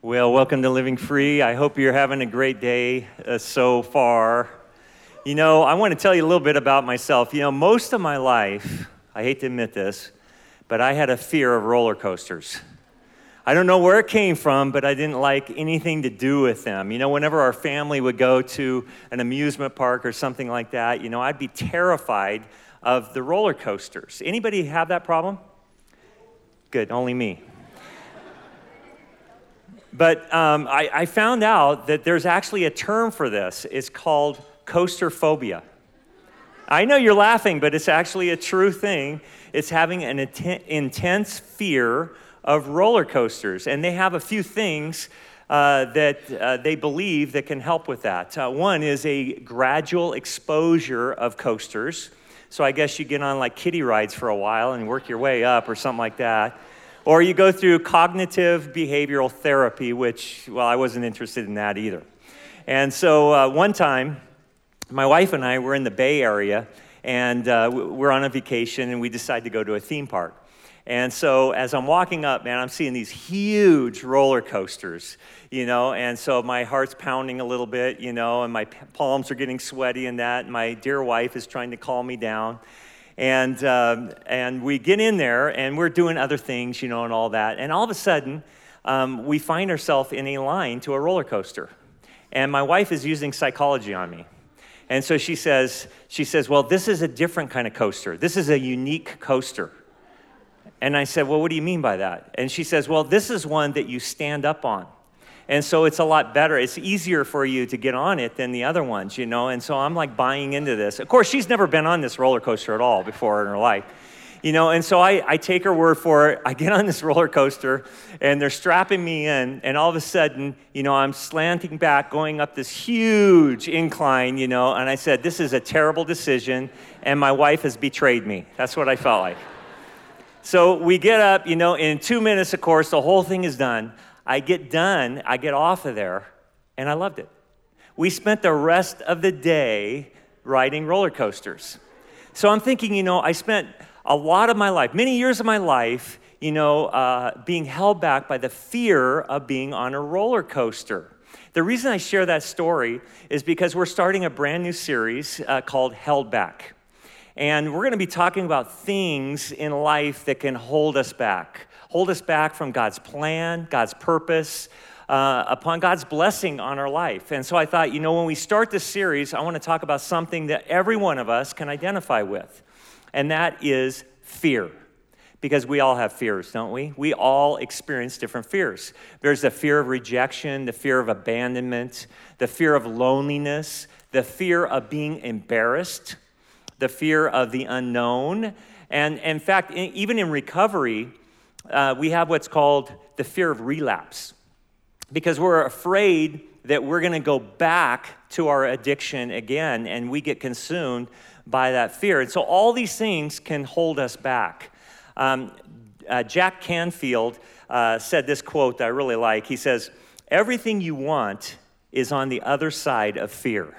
Well, welcome to Living Free. I hope you're having a great day uh, so far. You know, I want to tell you a little bit about myself. You know, most of my life, I hate to admit this, but I had a fear of roller coasters. I don't know where it came from, but I didn't like anything to do with them. You know, whenever our family would go to an amusement park or something like that, you know, I'd be terrified of the roller coasters. Anybody have that problem? Good, only me. But um, I, I found out that there's actually a term for this. It's called coaster phobia. I know you're laughing, but it's actually a true thing. It's having an intense fear of roller coasters. And they have a few things uh, that uh, they believe that can help with that. Uh, one is a gradual exposure of coasters. So I guess you get on like kiddie rides for a while and work your way up or something like that. Or you go through cognitive behavioral therapy, which, well, I wasn't interested in that either. And so uh, one time, my wife and I were in the Bay Area, and uh, we're on a vacation, and we decide to go to a theme park. And so as I'm walking up, man, I'm seeing these huge roller coasters, you know, and so my heart's pounding a little bit, you know, and my palms are getting sweaty and that. And my dear wife is trying to calm me down. And, um, and we get in there and we're doing other things, you know, and all that. And all of a sudden, um, we find ourselves in a line to a roller coaster. And my wife is using psychology on me. And so she says, she says, well, this is a different kind of coaster. This is a unique coaster. And I said, well, what do you mean by that? And she says, well, this is one that you stand up on. And so it's a lot better. It's easier for you to get on it than the other ones, you know? And so I'm like buying into this. Of course, she's never been on this roller coaster at all before in her life. You know, and so I, I take her word for it. I get on this roller coaster and they're strapping me in, and all of a sudden, you know, I'm slanting back, going up this huge incline, you know, and I said, This is a terrible decision, and my wife has betrayed me. That's what I felt like. So we get up, you know, in two minutes, of course, the whole thing is done. I get done, I get off of there, and I loved it. We spent the rest of the day riding roller coasters. So I'm thinking, you know, I spent a lot of my life, many years of my life, you know, uh, being held back by the fear of being on a roller coaster. The reason I share that story is because we're starting a brand new series uh, called Held Back. And we're going to be talking about things in life that can hold us back hold us back from God's plan, God's purpose, uh, upon God's blessing on our life. And so I thought, you know, when we start this series, I want to talk about something that every one of us can identify with, and that is fear. Because we all have fears, don't we? We all experience different fears. There's the fear of rejection, the fear of abandonment, the fear of loneliness, the fear of being embarrassed, the fear of the unknown. And in fact, even in recovery, uh, we have what's called the fear of relapse because we're afraid that we're going to go back to our addiction again and we get consumed by that fear. And so all these things can hold us back. Um, uh, Jack Canfield uh, said this quote that I really like. He says, Everything you want is on the other side of fear.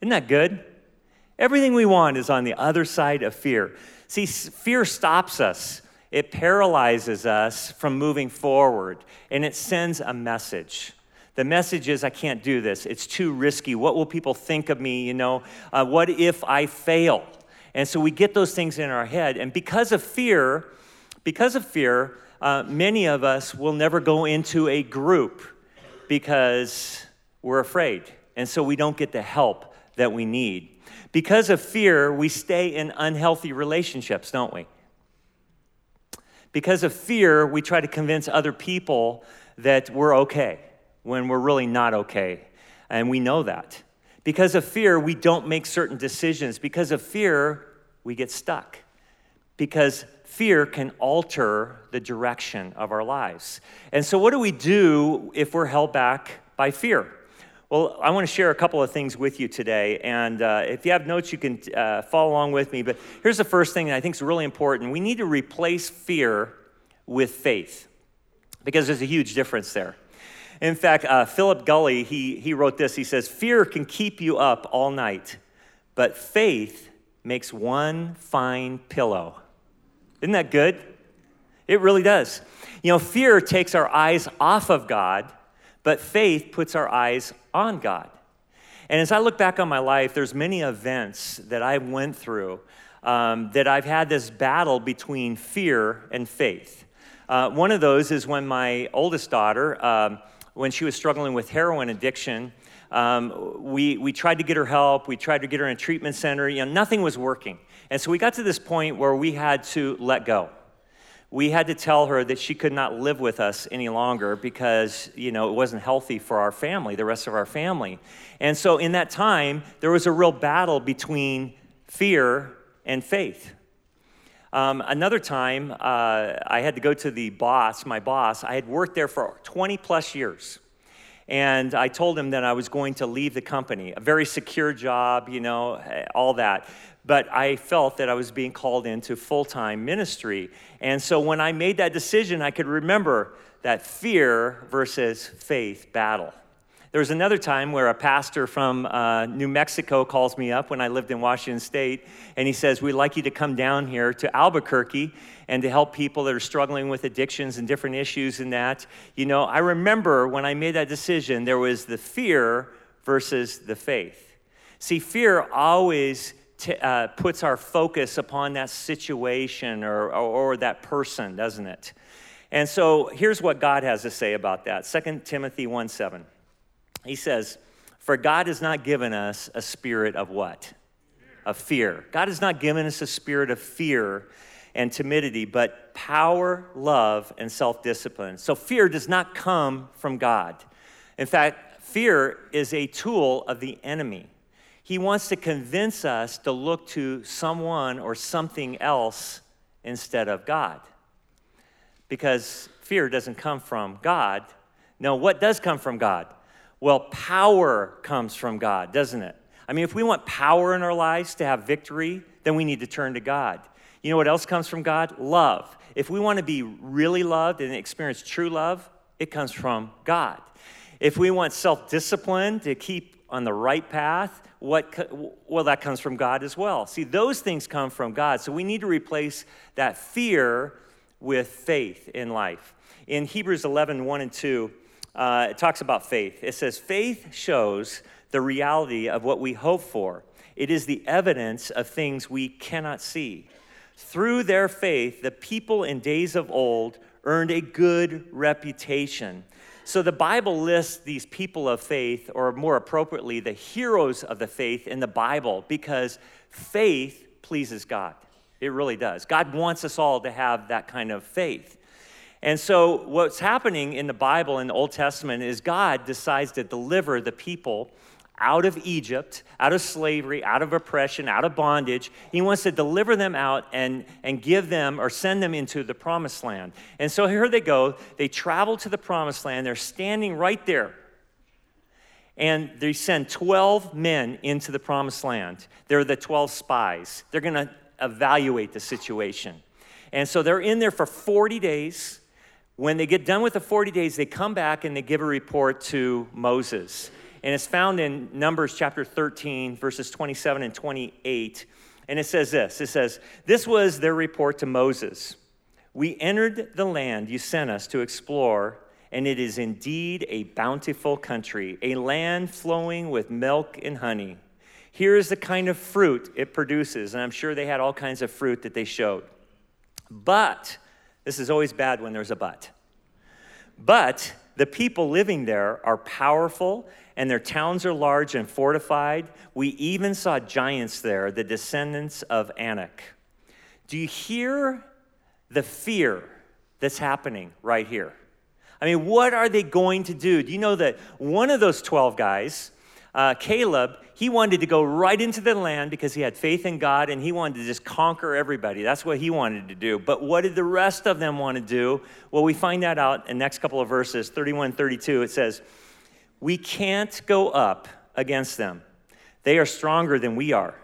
Isn't that good? Everything we want is on the other side of fear. See, fear stops us it paralyzes us from moving forward and it sends a message. The message is, I can't do this. It's too risky. What will people think of me? You know, uh, what if I fail? And so we get those things in our head. And because of fear, because of fear, uh, many of us will never go into a group because we're afraid. And so we don't get the help that we need. Because of fear, we stay in unhealthy relationships, don't we? Because of fear, we try to convince other people that we're okay when we're really not okay. And we know that. Because of fear, we don't make certain decisions. Because of fear, we get stuck. Because fear can alter the direction of our lives. And so, what do we do if we're held back by fear? Well, I want to share a couple of things with you today. And uh, if you have notes, you can uh, follow along with me. But here's the first thing that I think is really important we need to replace fear with faith because there's a huge difference there. In fact, uh, Philip Gulley, he, he wrote this. He says, Fear can keep you up all night, but faith makes one fine pillow. Isn't that good? It really does. You know, fear takes our eyes off of God, but faith puts our eyes on God. And as I look back on my life, there's many events that I went through um, that I've had this battle between fear and faith. Uh, one of those is when my oldest daughter, um, when she was struggling with heroin addiction, um, we, we tried to get her help. We tried to get her in a treatment center. You know, nothing was working. And so we got to this point where we had to let go we had to tell her that she could not live with us any longer because you know it wasn't healthy for our family the rest of our family. And so in that time there was a real battle between fear and faith. Um, another time uh, i had to go to the boss my boss. I had worked there for 20 plus years and i told him that i was going to leave the company a very secure job you know all that but I felt that I was being called into full time ministry. And so when I made that decision, I could remember that fear versus faith battle. There was another time where a pastor from uh, New Mexico calls me up when I lived in Washington State, and he says, We'd like you to come down here to Albuquerque and to help people that are struggling with addictions and different issues and that. You know, I remember when I made that decision, there was the fear versus the faith. See, fear always t- uh, puts our focus upon that situation or, or, or that person, doesn't it? And so here's what God has to say about that 2 Timothy 1 7. He says, For God has not given us a spirit of what? Of fear. God has not given us a spirit of fear and timidity, but power, love, and self discipline. So fear does not come from God. In fact, fear is a tool of the enemy. He wants to convince us to look to someone or something else instead of God. Because fear doesn't come from God. No, what does come from God? Well, power comes from God, doesn't it? I mean, if we want power in our lives to have victory, then we need to turn to God. You know what else comes from God? Love. If we want to be really loved and experience true love, it comes from God. If we want self discipline to keep on the right path, what, well, that comes from God as well. See, those things come from God. So we need to replace that fear with faith in life. In Hebrews 11, 1 and 2, uh, it talks about faith. It says, Faith shows the reality of what we hope for, it is the evidence of things we cannot see. Through their faith, the people in days of old earned a good reputation. So the Bible lists these people of faith, or more appropriately, the heroes of the faith in the Bible, because faith pleases God. It really does. God wants us all to have that kind of faith. And so, what's happening in the Bible in the Old Testament is God decides to deliver the people out of Egypt, out of slavery, out of oppression, out of bondage. He wants to deliver them out and, and give them or send them into the promised land. And so here they go. They travel to the promised land. They're standing right there. And they send 12 men into the promised land. They're the 12 spies. They're going to evaluate the situation. And so they're in there for 40 days. When they get done with the 40 days, they come back and they give a report to Moses and it's found in Numbers chapter 13, verses 27 and 28. And it says this it says, This was their report to Moses. We entered the land you sent us to explore, and it is indeed a bountiful country, a land flowing with milk and honey. Here is the kind of fruit it produces, and I'm sure they had all kinds of fruit that they showed. But, this is always bad when there's a but. But the people living there are powerful and their towns are large and fortified. We even saw giants there, the descendants of Anak. Do you hear the fear that's happening right here? I mean, what are they going to do? Do you know that one of those 12 guys, uh, Caleb, he wanted to go right into the land because he had faith in God and he wanted to just conquer everybody. That's what he wanted to do. But what did the rest of them want to do? Well, we find that out in the next couple of verses 31 32. It says, we can't go up against them. They are stronger than we are.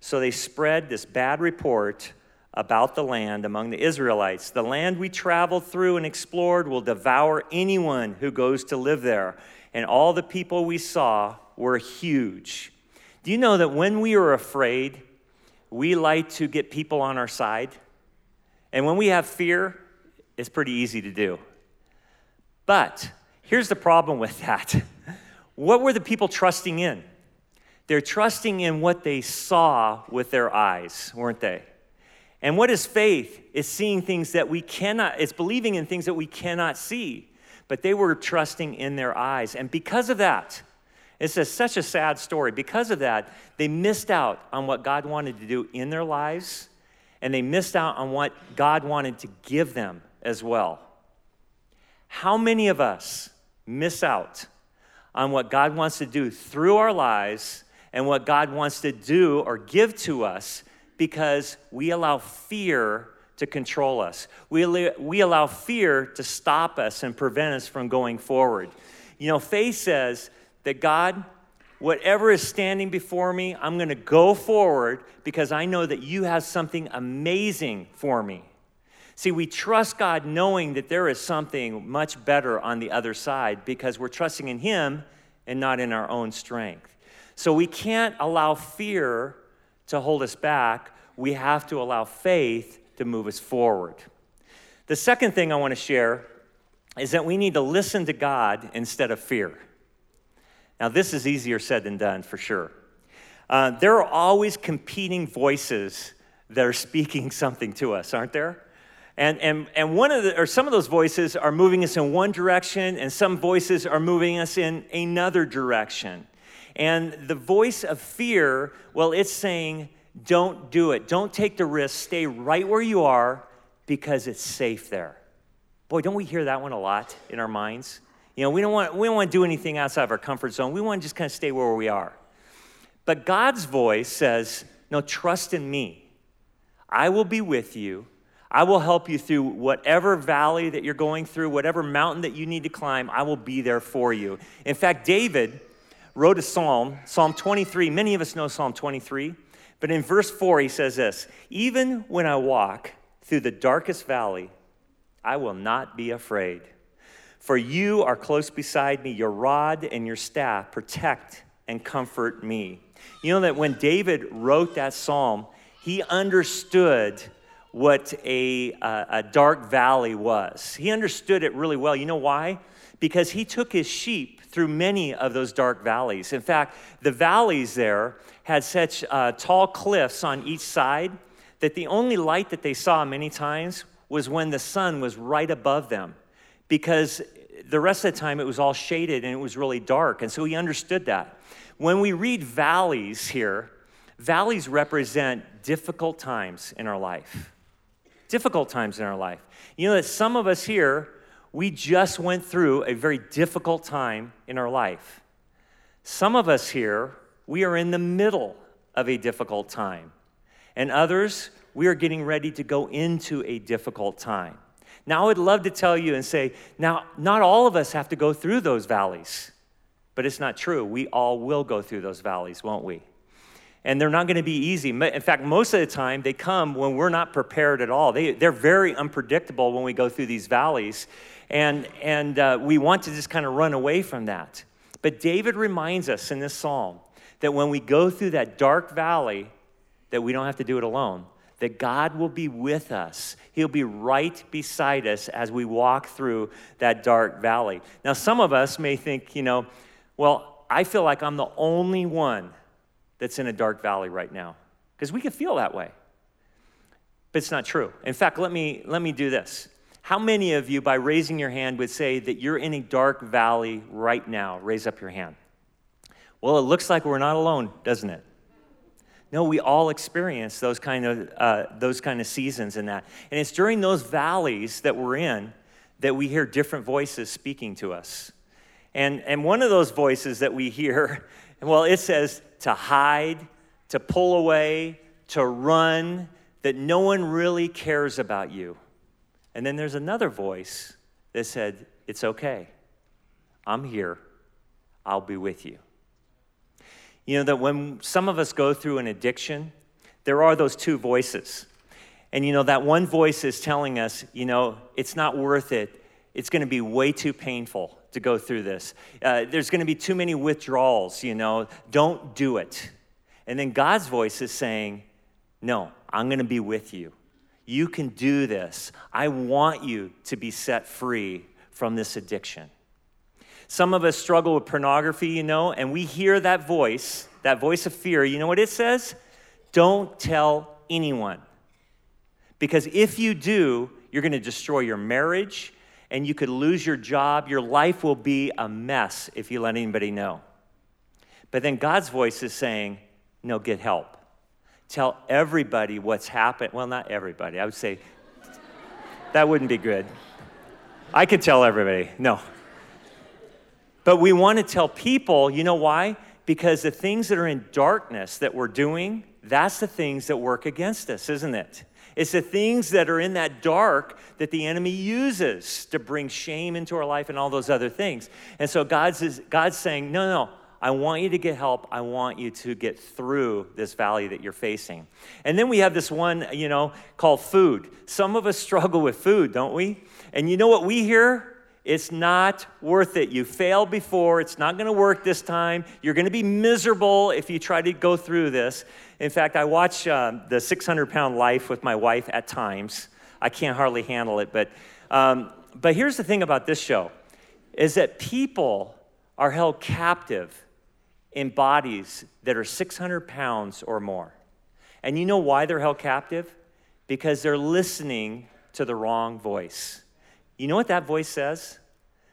So they spread this bad report about the land among the Israelites. The land we traveled through and explored will devour anyone who goes to live there. And all the people we saw were huge. Do you know that when we are afraid, we like to get people on our side? And when we have fear, it's pretty easy to do. But here's the problem with that. What were the people trusting in? They're trusting in what they saw with their eyes, weren't they? And what is faith? Is seeing things that we cannot, it's believing in things that we cannot see. But they were trusting in their eyes. And because of that, it's a, such a sad story. Because of that, they missed out on what God wanted to do in their lives, and they missed out on what God wanted to give them as well. How many of us miss out on what God wants to do through our lives and what God wants to do or give to us because we allow fear to control us. We, we allow fear to stop us and prevent us from going forward. You know, faith says that God, whatever is standing before me, I'm going to go forward because I know that you have something amazing for me. See, we trust God knowing that there is something much better on the other side because we're trusting in Him and not in our own strength. So we can't allow fear to hold us back. We have to allow faith to move us forward. The second thing I want to share is that we need to listen to God instead of fear. Now, this is easier said than done for sure. Uh, there are always competing voices that are speaking something to us, aren't there? And, and, and one of the, or some of those voices are moving us in one direction, and some voices are moving us in another direction. And the voice of fear, well, it's saying, don't do it. Don't take the risk. Stay right where you are because it's safe there. Boy, don't we hear that one a lot in our minds? You know, we don't want, we don't want to do anything outside of our comfort zone. We want to just kind of stay where we are. But God's voice says, no, trust in me. I will be with you. I will help you through whatever valley that you're going through, whatever mountain that you need to climb. I will be there for you. In fact, David wrote a psalm, Psalm 23. Many of us know Psalm 23. But in verse 4, he says this Even when I walk through the darkest valley, I will not be afraid. For you are close beside me, your rod and your staff protect and comfort me. You know that when David wrote that psalm, he understood what a, a, a dark valley was. He understood it really well. You know why? Because he took his sheep through many of those dark valleys. In fact, the valleys there had such uh, tall cliffs on each side that the only light that they saw many times was when the sun was right above them because the rest of the time it was all shaded and it was really dark. And so he understood that. When we read valleys here, valleys represent difficult times in our life. Difficult times in our life. You know that some of us here, we just went through a very difficult time in our life. Some of us here, we are in the middle of a difficult time. And others, we are getting ready to go into a difficult time. Now, I would love to tell you and say, now, not all of us have to go through those valleys, but it's not true. We all will go through those valleys, won't we? And they're not going to be easy. In fact, most of the time, they come when we're not prepared at all. They, they're very unpredictable when we go through these valleys. And, and uh, we want to just kind of run away from that. But David reminds us in this psalm that when we go through that dark valley, that we don't have to do it alone. That God will be with us. He'll be right beside us as we walk through that dark valley. Now, some of us may think, you know, well, I feel like I'm the only one that's in a dark valley right now. Because we could feel that way. But it's not true. In fact, let me, let me do this. How many of you, by raising your hand, would say that you're in a dark valley right now? Raise up your hand. Well, it looks like we're not alone, doesn't it? No, we all experience those kind of uh, those kind of seasons in that, and it's during those valleys that we're in that we hear different voices speaking to us, and and one of those voices that we hear, well, it says to hide, to pull away, to run, that no one really cares about you, and then there's another voice that said, "It's okay, I'm here, I'll be with you." You know, that when some of us go through an addiction, there are those two voices. And you know, that one voice is telling us, you know, it's not worth it. It's going to be way too painful to go through this. Uh, there's going to be too many withdrawals, you know, don't do it. And then God's voice is saying, no, I'm going to be with you. You can do this. I want you to be set free from this addiction. Some of us struggle with pornography, you know, and we hear that voice, that voice of fear. You know what it says? Don't tell anyone. Because if you do, you're going to destroy your marriage and you could lose your job. Your life will be a mess if you let anybody know. But then God's voice is saying, no, get help. Tell everybody what's happened. Well, not everybody. I would say that wouldn't be good. I could tell everybody. No. But we want to tell people, you know why? Because the things that are in darkness that we're doing, that's the things that work against us, isn't it? It's the things that are in that dark that the enemy uses to bring shame into our life and all those other things. And so God's, is, God's saying, no, no, I want you to get help. I want you to get through this valley that you're facing. And then we have this one, you know, called food. Some of us struggle with food, don't we? And you know what we hear? It's not worth it. You failed before. It's not going to work this time. You're going to be miserable if you try to go through this. In fact, I watch uh, the 600 pound life with my wife at times. I can't hardly handle it. But, um, but here's the thing about this show is that people are held captive in bodies that are 600 pounds or more. And you know why they're held captive? Because they're listening to the wrong voice. You know what that voice says?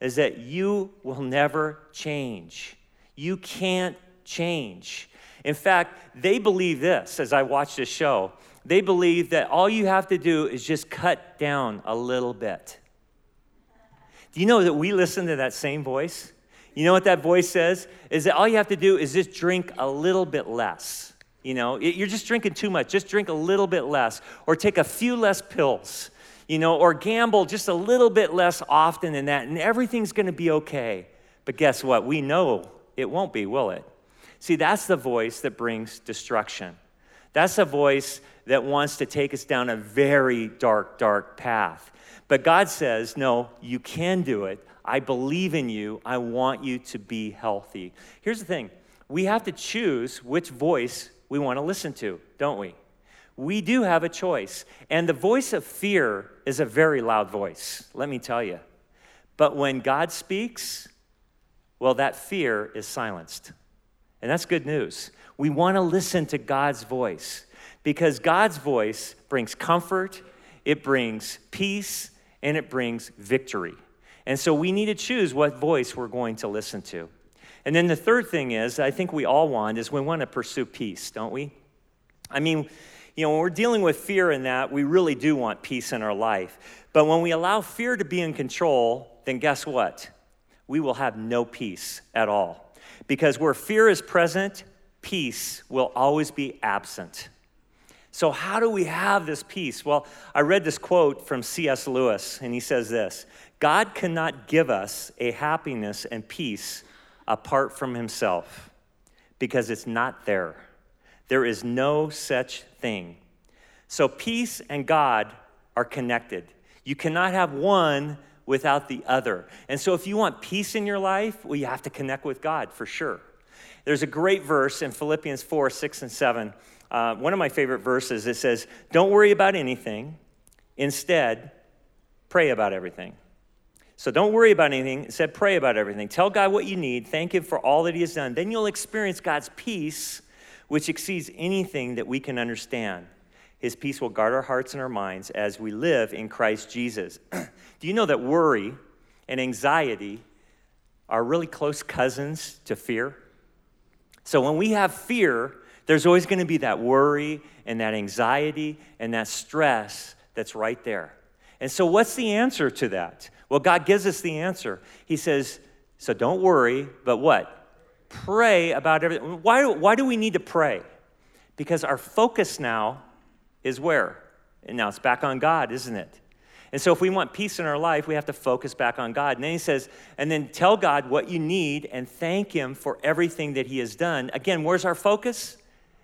Is that you will never change. You can't change. In fact, they believe this as I watch this show. They believe that all you have to do is just cut down a little bit. Do you know that we listen to that same voice? You know what that voice says? Is that all you have to do is just drink a little bit less. You know, you're just drinking too much. Just drink a little bit less, or take a few less pills, you know, or gamble just a little bit less often than that, and everything's gonna be okay. But guess what? We know it won't be, will it? See, that's the voice that brings destruction. That's a voice that wants to take us down a very dark, dark path. But God says, no, you can do it. I believe in you. I want you to be healthy. Here's the thing we have to choose which voice we want to listen to, don't we? We do have a choice. And the voice of fear is a very loud voice, let me tell you. But when God speaks, well, that fear is silenced. And that's good news. We want to listen to God's voice because God's voice brings comfort, it brings peace, and it brings victory. And so we need to choose what voice we're going to listen to. And then the third thing is, I think we all want, is we want to pursue peace, don't we? I mean, you know, when we're dealing with fear in that, we really do want peace in our life. But when we allow fear to be in control, then guess what? We will have no peace at all. Because where fear is present, peace will always be absent. So, how do we have this peace? Well, I read this quote from C.S. Lewis, and he says this God cannot give us a happiness and peace apart from Himself because it's not there. There is no such thing. So, peace and God are connected. You cannot have one without the other. And so, if you want peace in your life, well, you have to connect with God for sure. There's a great verse in Philippians 4 6 and 7. Uh, one of my favorite verses. It says, Don't worry about anything. Instead, pray about everything. So don't worry about anything. Instead, pray about everything. Tell God what you need. Thank Him for all that He has done. Then you'll experience God's peace, which exceeds anything that we can understand. His peace will guard our hearts and our minds as we live in Christ Jesus. Do you know that worry and anxiety are really close cousins to fear? So when we have fear, there's always going to be that worry and that anxiety and that stress that's right there. And so, what's the answer to that? Well, God gives us the answer. He says, So don't worry, but what? Pray about everything. Why, why do we need to pray? Because our focus now is where? And now it's back on God, isn't it? And so, if we want peace in our life, we have to focus back on God. And then he says, and then tell God what you need and thank Him for everything that He has done. Again, where's our focus?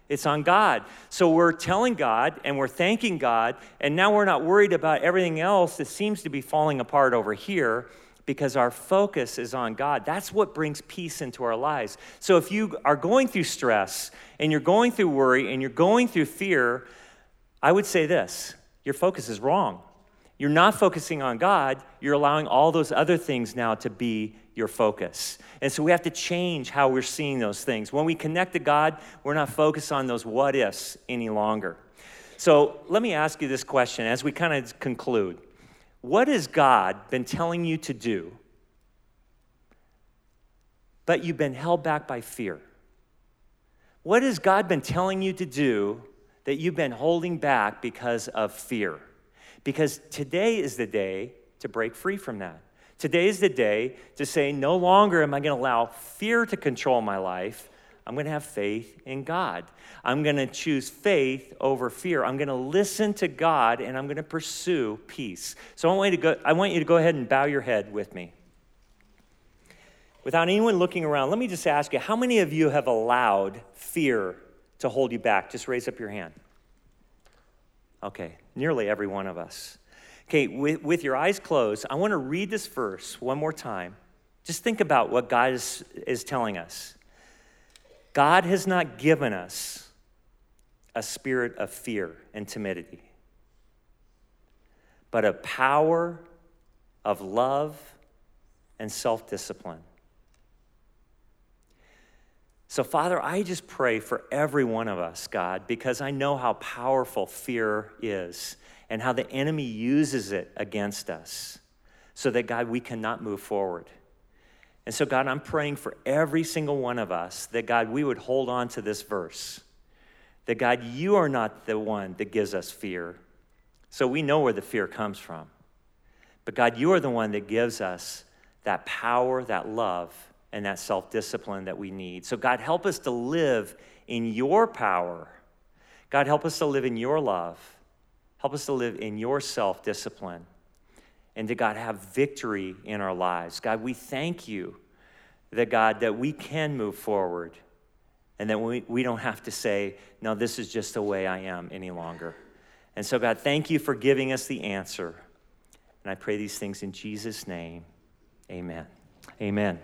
It's on God. So we're telling God and we're thanking God, and now we're not worried about everything else that seems to be falling apart over here because our focus is on God. That's what brings peace into our lives. So if you are going through stress and you're going through worry and you're going through fear, I would say this your focus is wrong. You're not focusing on God, you're allowing all those other things now to be your focus. And so we have to change how we're seeing those things. When we connect to God, we're not focused on those what ifs any longer. So let me ask you this question as we kind of conclude What has God been telling you to do, but you've been held back by fear? What has God been telling you to do that you've been holding back because of fear? Because today is the day to break free from that. Today is the day to say, no longer am I going to allow fear to control my life. I'm going to have faith in God. I'm going to choose faith over fear. I'm going to listen to God and I'm going to pursue peace. So I want you to go, I want you to go ahead and bow your head with me. Without anyone looking around, let me just ask you how many of you have allowed fear to hold you back? Just raise up your hand. Okay, nearly every one of us. Okay, with, with your eyes closed, I want to read this verse one more time. Just think about what God is, is telling us. God has not given us a spirit of fear and timidity, but a power of love and self discipline. So, Father, I just pray for every one of us, God, because I know how powerful fear is and how the enemy uses it against us so that, God, we cannot move forward. And so, God, I'm praying for every single one of us that, God, we would hold on to this verse. That, God, you are not the one that gives us fear. So we know where the fear comes from. But, God, you are the one that gives us that power, that love and that self discipline that we need. So, God, help us to live in your power. God, help us to live in your love. Help us to live in your self discipline and to, God, have victory in our lives. God, we thank you that, God, that we can move forward and that we, we don't have to say, no, this is just the way I am any longer. And so, God, thank you for giving us the answer. And I pray these things in Jesus' name. Amen. Amen.